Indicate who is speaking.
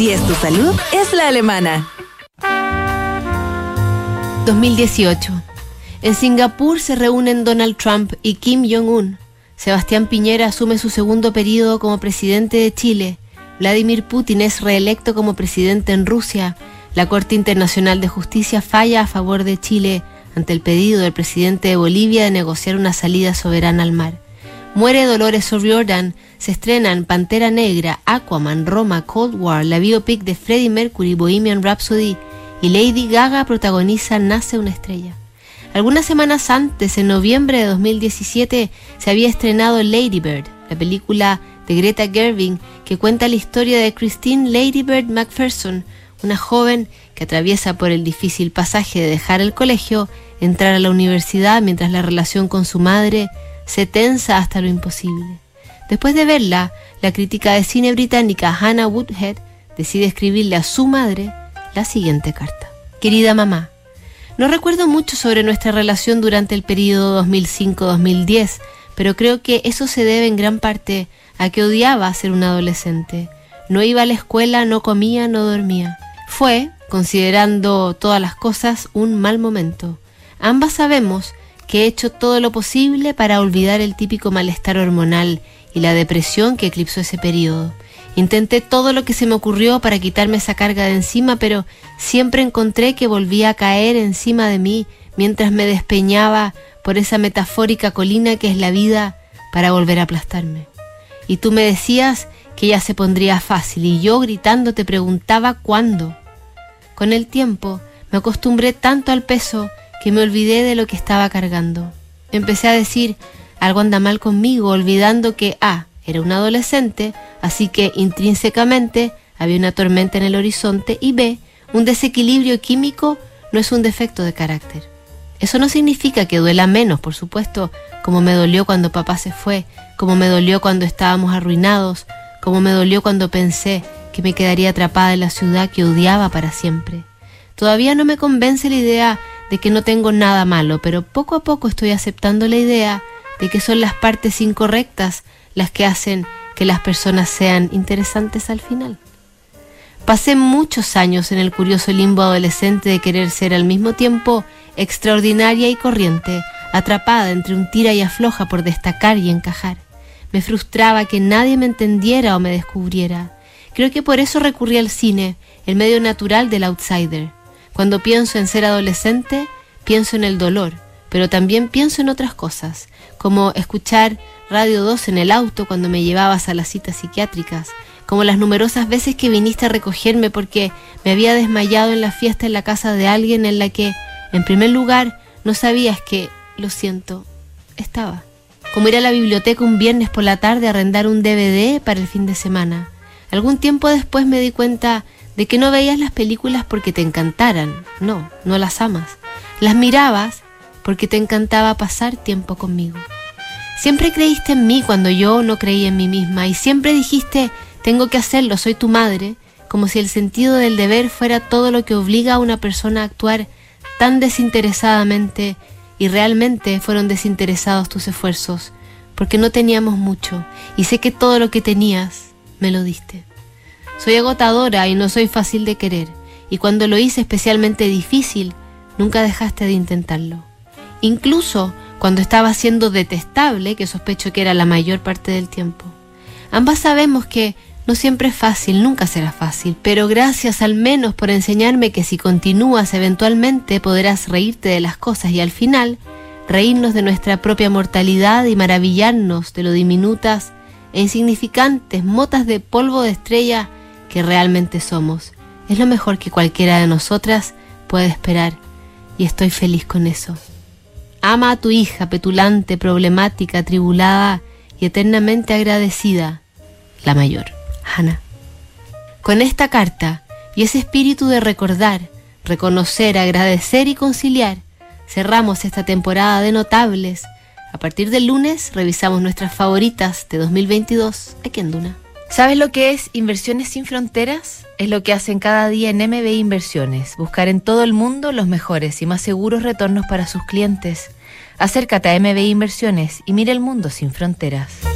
Speaker 1: Si es tu salud, es la alemana.
Speaker 2: 2018. En Singapur se reúnen Donald Trump y Kim Jong-un. Sebastián Piñera asume su segundo periodo como presidente de Chile. Vladimir Putin es reelecto como presidente en Rusia. La Corte Internacional de Justicia falla a favor de Chile ante el pedido del presidente de Bolivia de negociar una salida soberana al mar. Muere Dolores O'Riordan, se estrenan Pantera Negra, Aquaman, Roma, Cold War, la biopic de Freddie Mercury, Bohemian Rhapsody y Lady Gaga protagoniza Nace una estrella. Algunas semanas antes, en noviembre de 2017, se había estrenado Lady Bird, la película de Greta Gerwig que cuenta la historia de Christine Lady Bird McPherson, una joven que atraviesa por el difícil pasaje de dejar el colegio, entrar a la universidad mientras la relación con su madre se tensa hasta lo imposible. Después de verla, la crítica de cine británica Hannah Woodhead decide escribirle a su madre la siguiente carta. Querida mamá, no recuerdo mucho sobre nuestra relación durante el periodo 2005-2010, pero creo que eso se debe en gran parte a que odiaba ser un adolescente. No iba a la escuela, no comía, no dormía. Fue, considerando todas las cosas, un mal momento. Ambas sabemos que he hecho todo lo posible para olvidar el típico malestar hormonal y la depresión que eclipsó ese periodo. Intenté todo lo que se me ocurrió para quitarme esa carga de encima, pero siempre encontré que volvía a caer encima de mí mientras me despeñaba por esa metafórica colina que es la vida para volver a aplastarme. Y tú me decías que ya se pondría fácil y yo gritando te preguntaba cuándo. Con el tiempo me acostumbré tanto al peso que me olvidé de lo que estaba cargando. Empecé a decir, algo anda mal conmigo, olvidando que A, era un adolescente, así que intrínsecamente había una tormenta en el horizonte, y B, un desequilibrio químico no es un defecto de carácter. Eso no significa que duela menos, por supuesto, como me dolió cuando papá se fue, como me dolió cuando estábamos arruinados, como me dolió cuando pensé que me quedaría atrapada en la ciudad que odiaba para siempre. Todavía no me convence la idea de que no tengo nada malo, pero poco a poco estoy aceptando la idea de que son las partes incorrectas las que hacen que las personas sean interesantes al final. Pasé muchos años en el curioso limbo adolescente de querer ser al mismo tiempo extraordinaria y corriente, atrapada entre un tira y afloja por destacar y encajar. Me frustraba que nadie me entendiera o me descubriera. Creo que por eso recurrí al cine, el medio natural del outsider. Cuando pienso en ser adolescente, pienso en el dolor, pero también pienso en otras cosas, como escuchar Radio 2 en el auto cuando me llevabas a las citas psiquiátricas, como las numerosas veces que viniste a recogerme porque me había desmayado en la fiesta en la casa de alguien en la que, en primer lugar, no sabías que, lo siento, estaba. Como ir a la biblioteca un viernes por la tarde a arrendar un DVD para el fin de semana. Algún tiempo después me di cuenta de que no veías las películas porque te encantaran, no, no las amas. Las mirabas porque te encantaba pasar tiempo conmigo. Siempre creíste en mí cuando yo no creí en mí misma y siempre dijiste, tengo que hacerlo, soy tu madre, como si el sentido del deber fuera todo lo que obliga a una persona a actuar tan desinteresadamente y realmente fueron desinteresados tus esfuerzos, porque no teníamos mucho y sé que todo lo que tenías me lo diste. Soy agotadora y no soy fácil de querer, y cuando lo hice especialmente difícil, nunca dejaste de intentarlo. Incluso cuando estaba siendo detestable, que sospecho que era la mayor parte del tiempo. Ambas sabemos que no siempre es fácil, nunca será fácil, pero gracias al menos por enseñarme que si continúas eventualmente podrás reírte de las cosas y al final reírnos de nuestra propia mortalidad y maravillarnos de lo diminutas e insignificantes motas de polvo de estrella que realmente somos. Es lo mejor que cualquiera de nosotras puede esperar y estoy feliz con eso. Ama a tu hija petulante, problemática, tribulada y eternamente agradecida, la mayor, Hannah. Con esta carta y ese espíritu de recordar, reconocer, agradecer y conciliar, cerramos esta temporada de notables. A partir del lunes revisamos nuestras favoritas de 2022 aquí en Duna. ¿Sabes lo que es Inversiones sin Fronteras? Es lo que hacen cada día en MBI Inversiones, buscar en todo el mundo los mejores y más seguros retornos para sus clientes. Acércate a MBI Inversiones y mira el mundo sin fronteras.